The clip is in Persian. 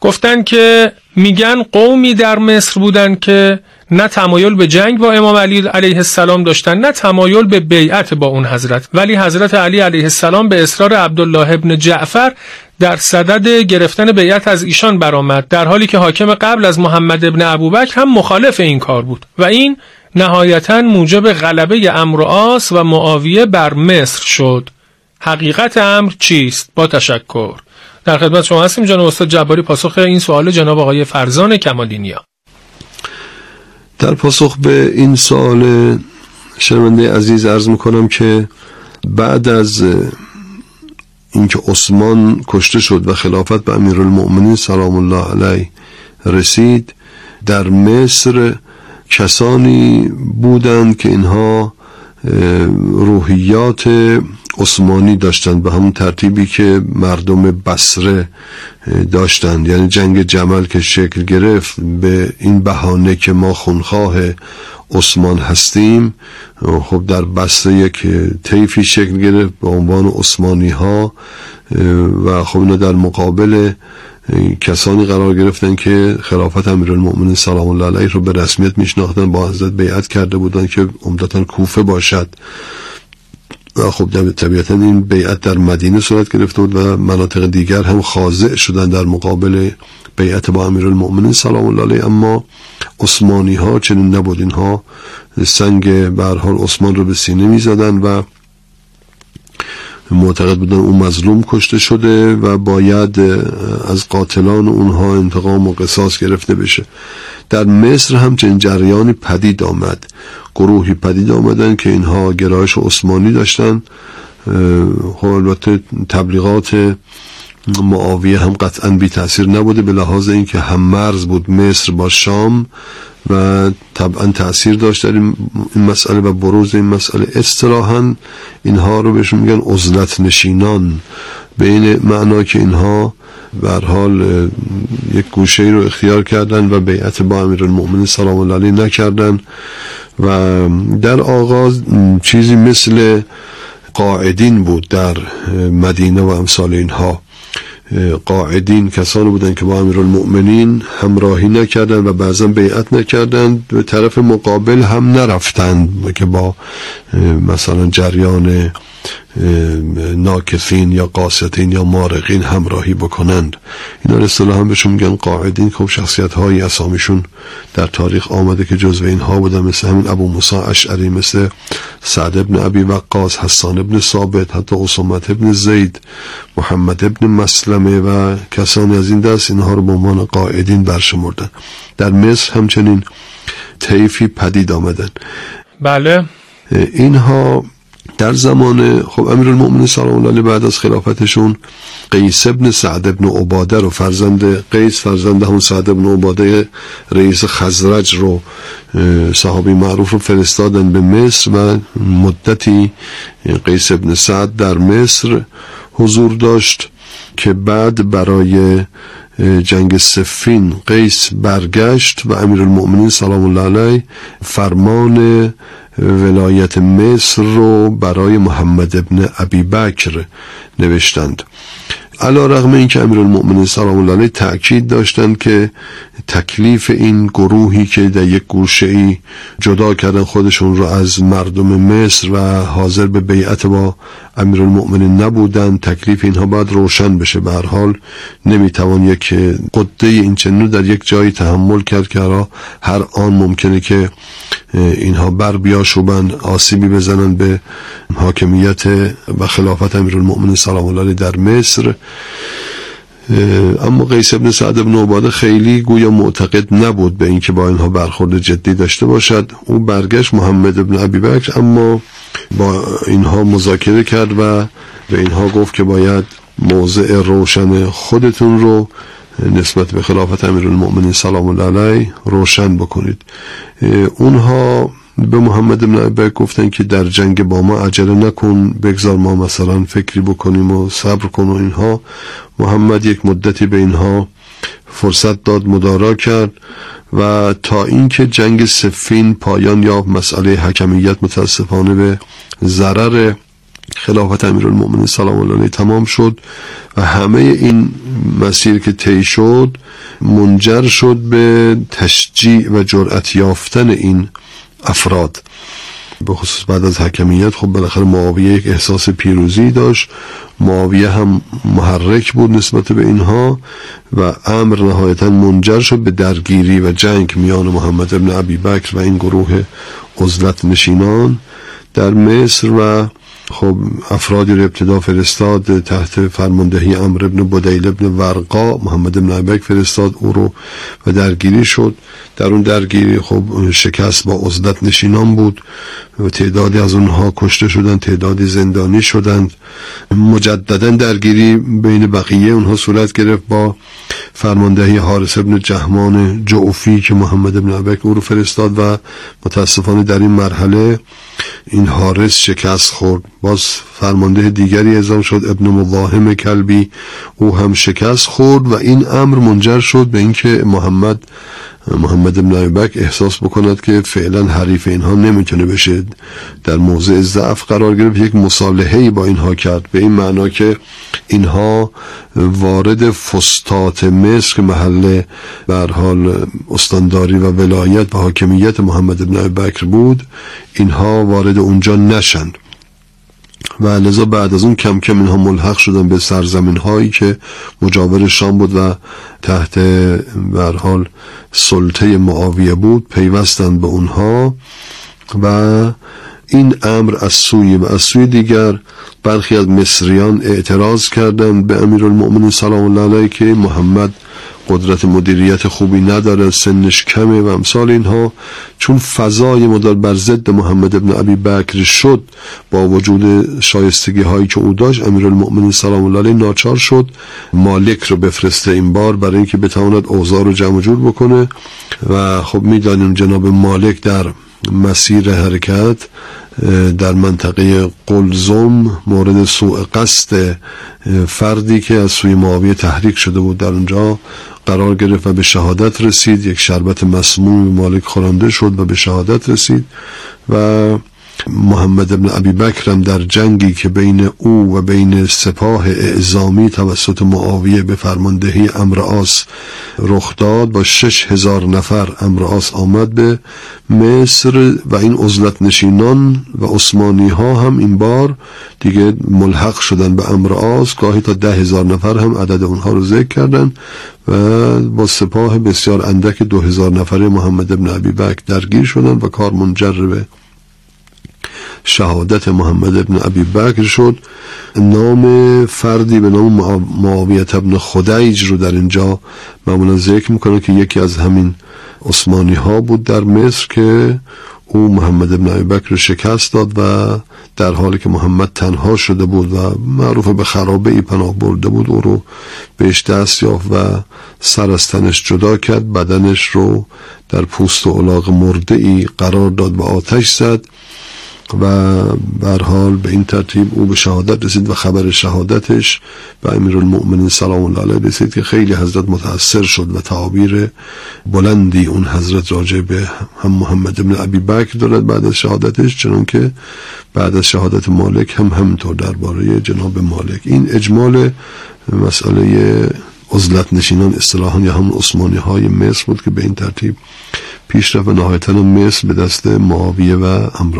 گفتن که میگن قومی در مصر بودن که نه تمایل به جنگ با امام علی علیه السلام داشتن نه تمایل به بیعت با اون حضرت. ولی حضرت علی علیه السلام به اصرار عبدالله ابن جعفر در صدد گرفتن بیعت از ایشان برآمد. در حالی که حاکم قبل از محمد ابن ابوبکر هم مخالف این کار بود. و این نهایتا موجب غلبه امر آس و معاویه بر مصر شد. حقیقت امر چیست؟ با تشکر. در خدمت شما هستیم جناب استاد جباری پاسخ این سوال جناب آقای فرزان کمالینیا. در پاسخ به این سوال شنونده عزیز عرض می‌کنم که بعد از اینکه عثمان کشته شد و خلافت به امیرالمؤمنین سلام الله علیه رسید در مصر کسانی بودند که اینها روحیات عثمانی داشتند به همون ترتیبی که مردم بسره داشتند یعنی جنگ جمل که شکل گرفت به این بهانه که ما خونخواه عثمان هستیم خب در بسته یک طیفی شکل گرفت به عنوان عثمانی ها و خب اینا در مقابل کسانی قرار گرفتن که خلافت امیرالمؤمنین سلام الله علیه رو به رسمیت میشناختن با حضرت بیعت کرده بودن که عمدتا کوفه باشد. و خب طبیعتا این بیعت در مدینه صورت گرفته بود و مناطق دیگر هم خاضع شدن در مقابل بیعت با امیرالمؤمنین سلام الله علیه. اما عثمانی ها چنین نبود. اینها سنگ به حال عثمان رو به سینه می‌زدن و معتقد بودن اون مظلوم کشته شده و باید از قاتلان اونها انتقام و قصاص گرفته بشه. در مصر هم چنین جریانی پدید آمد. گروهی پدید آمدن که اینها گرایش عثمانی داشتن. خب البته تبلیغات معاویه هم قطعا بی تاثیر نبوده به لحاظ اینکه هم مرز بود مصر با شام. و طبعا تاثیر داشت در این مسئله و بروز این مسئله. اصطلاحا اینها رو بهشون میگن عزلت نشینان. به این معنا که اینها بر حال یک گوشه رو اختیار کردن و بیعت با امیر المؤمنین سلام الله علیه نکردن و در آغاز چیزی مثل قاعدین بود در مدینه و امثال اینها. قاعدین کسانی بودند که با المؤمنین همراهی نکردند و بعضا بیعت نکردند. به طرف مقابل هم نرفتند که با مثلا جریان ناکفین یا قاستین یا مارقین همراهی بکنند. اینا اصطلاح هم بهشون میگن قاعدین. خب شخصیت هایی اسامیشون در تاریخ آمده که جزو اینها بودن مثل همین ابو موسا اشعری مثل سعد ابن ابی وقاص حسان ابن ثابت حتی قسمت ابن زید محمد ابن مسلمه و کسانی از این دست. اینها رو به عنوان قاعدین برشمردن. در مصر همچنین طیفی پدید آمدن. بله. اینها در زمان خب امیرالمؤمنین سلام الله بعد از خلافتشون قیس ابن سعد ابن عباده رو فرزند قیس فرزند همون سعد ابن عباده رئیس خزرج رو صحابی معروف رو فرستادن به مصر و مدتی قیس ابن سعد در مصر حضور داشت که بعد برای جنگ سفین قیس برگشت و امیرالمؤمنین سلام الله علیه فرمان ولایت مصر رو برای محمد ابن ابی بکر نوشتند. علا رغم این که المؤمنین سلام الله علیه تأکید داشتند که تکلیف این گروهی که در یک گوشه ای جدا کردن خودشون رو از مردم مصر و حاضر به بیعت با المؤمنین نبودن تکلیف اینها باید روشن بشه. به هر حال نمی‌توان یک قده این چنو در یک جایی تحمل کرد که هر آن ممکنه که اینها بر بیاشوبن آسیبی بزنن به حاکمیت و خلافت المؤمنین سلام الله در مصر. اما قیس ابن سعد ابن عباده خیلی گویا معتقد نبود به اینکه با اینها برخورد جدی داشته باشد. او برگشت محمد ابن ابی بکر اما با اینها مذاکره کرد و به اینها گفت که باید موضع روشن خودتون رو نسبت به خلافت المؤمنین سلام الله علیه روشن بکنید. اونها به محمد بن عبک گفتن که در جنگ با ما عجله نکن بگذار ما مثلا فکری بکنیم و صبر کن و اینها. محمد یک مدتی به اینها فرصت داد مدارا کرد و تا اینکه جنگ سفین پایان یافت مسئله حکمیت متاسفانه به ضرر خلافت امیرالمؤمنین سلام الله علیه تمام شد و همه این مسیر که طی شد منجر شد به تشجیع و جرأت یافتن این افراد. به خصوص بعد از حکمیت خب بالاخره معاویه یک احساس پیروزی داشت. معاویه هم محرک بود نسبت به اینها و امر نهایتا منجر شد به درگیری و جنگ میان محمد ابن ابی بکر و این گروه عزلت نشینان در مصر و خب افرادی رو ابتدا فرستاد تحت فرماندهی امر ابن بدیل ابن ورقا محمد ابن عبک فرستاد او رو و درگیری شد. در اون درگیری خب شکست با عزلت نشینان بود. و تعدادی از اونها کشته شدند تعدادی زندانی شدند. مجددا درگیری بین بقیه اونها صورت گرفت با فرماندهی حارس ابن جهمان جعفی که محمد ابن عبک او رو فرستاد و متاسفانه در این مرحله این حارس شکست خورد. باز فرمانده دیگری اعزام شد ابن مواهم کلبی. او هم شکست خورد و این امر منجر شد به اینکه محمد محمد ابن بک احساس بکند که فعلا حریف اینها نمی‌تونه بشه. در موضع ضعف قرار گرفت یک مصالحه با اینها کرد. به این معنا که اینها وارد فستات مصر که محل بر حال استانداری و ولایت و حاکمیت محمد ابن بکر بود. اینها وارد اونجا نشند. و لذا بعد از اون کم کم اینها ملحق شدن به سرزمین هایی که مجاور شام بود و تحت حال سلطه معاویه بود پیوستند به اونها و این امر از سوی و از سوی دیگر برخی از مصریان اعتراض کردند به امیر المؤمنین سلام الله علیه که محمد قدرت مدیریت خوبی نداره سنش کمه و امثال اینها. چون فضای مدار بر ضد محمد ابن ابی بکر شد با وجود شایستگی هایی که او داشت المؤمنین سلام الله علیه ناچار شد مالک رو بفرسته این بار برای اینکه بتواند اوضاع رو جمع جور بکنه. و خب می‌دانیم جناب مالک در مسیر حرکت در منطقه قلزم مورد سوء قصد فردی که از سوی معاویه تحریک شده بود در اونجا قرار گرفت و به شهادت رسید. یک شربت مسموم مالک خورنده شد و به شهادت رسید و محمد ابن ابی بکرم در جنگی که بین او و بین سپاه اعزامی توسط معاویه به فرماندهی امرآس رخ داد با شش هزار نفر امرآس آمد به مصر و این عزلت نشینان و عثمانی ها هم این بار دیگه ملحق شدن به امرآس گاهی تا ده هزار نفر هم عدد اونها رو ذکر کردن و با سپاه بسیار اندک دو هزار نفره محمد ابن ابی بکر درگیر شدن و کار منجر به شهادت محمد ابن ابی بکر شد. نام فردی به نام معاویت ابن خدیج رو در اینجا معمولا ذکر می‌کنه که یکی از همین عثمانی ها بود در مصر که او محمد ابن ابی بکر شکست داد و در حالی که محمد تنها شده بود و معروف به خرابه ای پناه برده بود او رو بهش دست یافت و سر از تنش جدا کرد. بدنش رو در پوست و علاق مرده ای قرار داد و آتش زد. و بر حال به این ترتیب او به شهادت رسید و خبر شهادتش به امیر المؤمنین سلام الله علیه رسید که خیلی حضرت متاثر شد و تعابیر بلندی اون حضرت راجع به هم محمد ابن ابی بکر دارد بعد از شهادتش چنان که بعد از شهادت مالک هم همینطور درباره جناب مالک. این اجمال مسئله عزلت نشینان اصطلاحا یا هم عثمانی های مصر بود که به این ترتیب پیش رفت و نهایتا مصر به دست معاویه و امر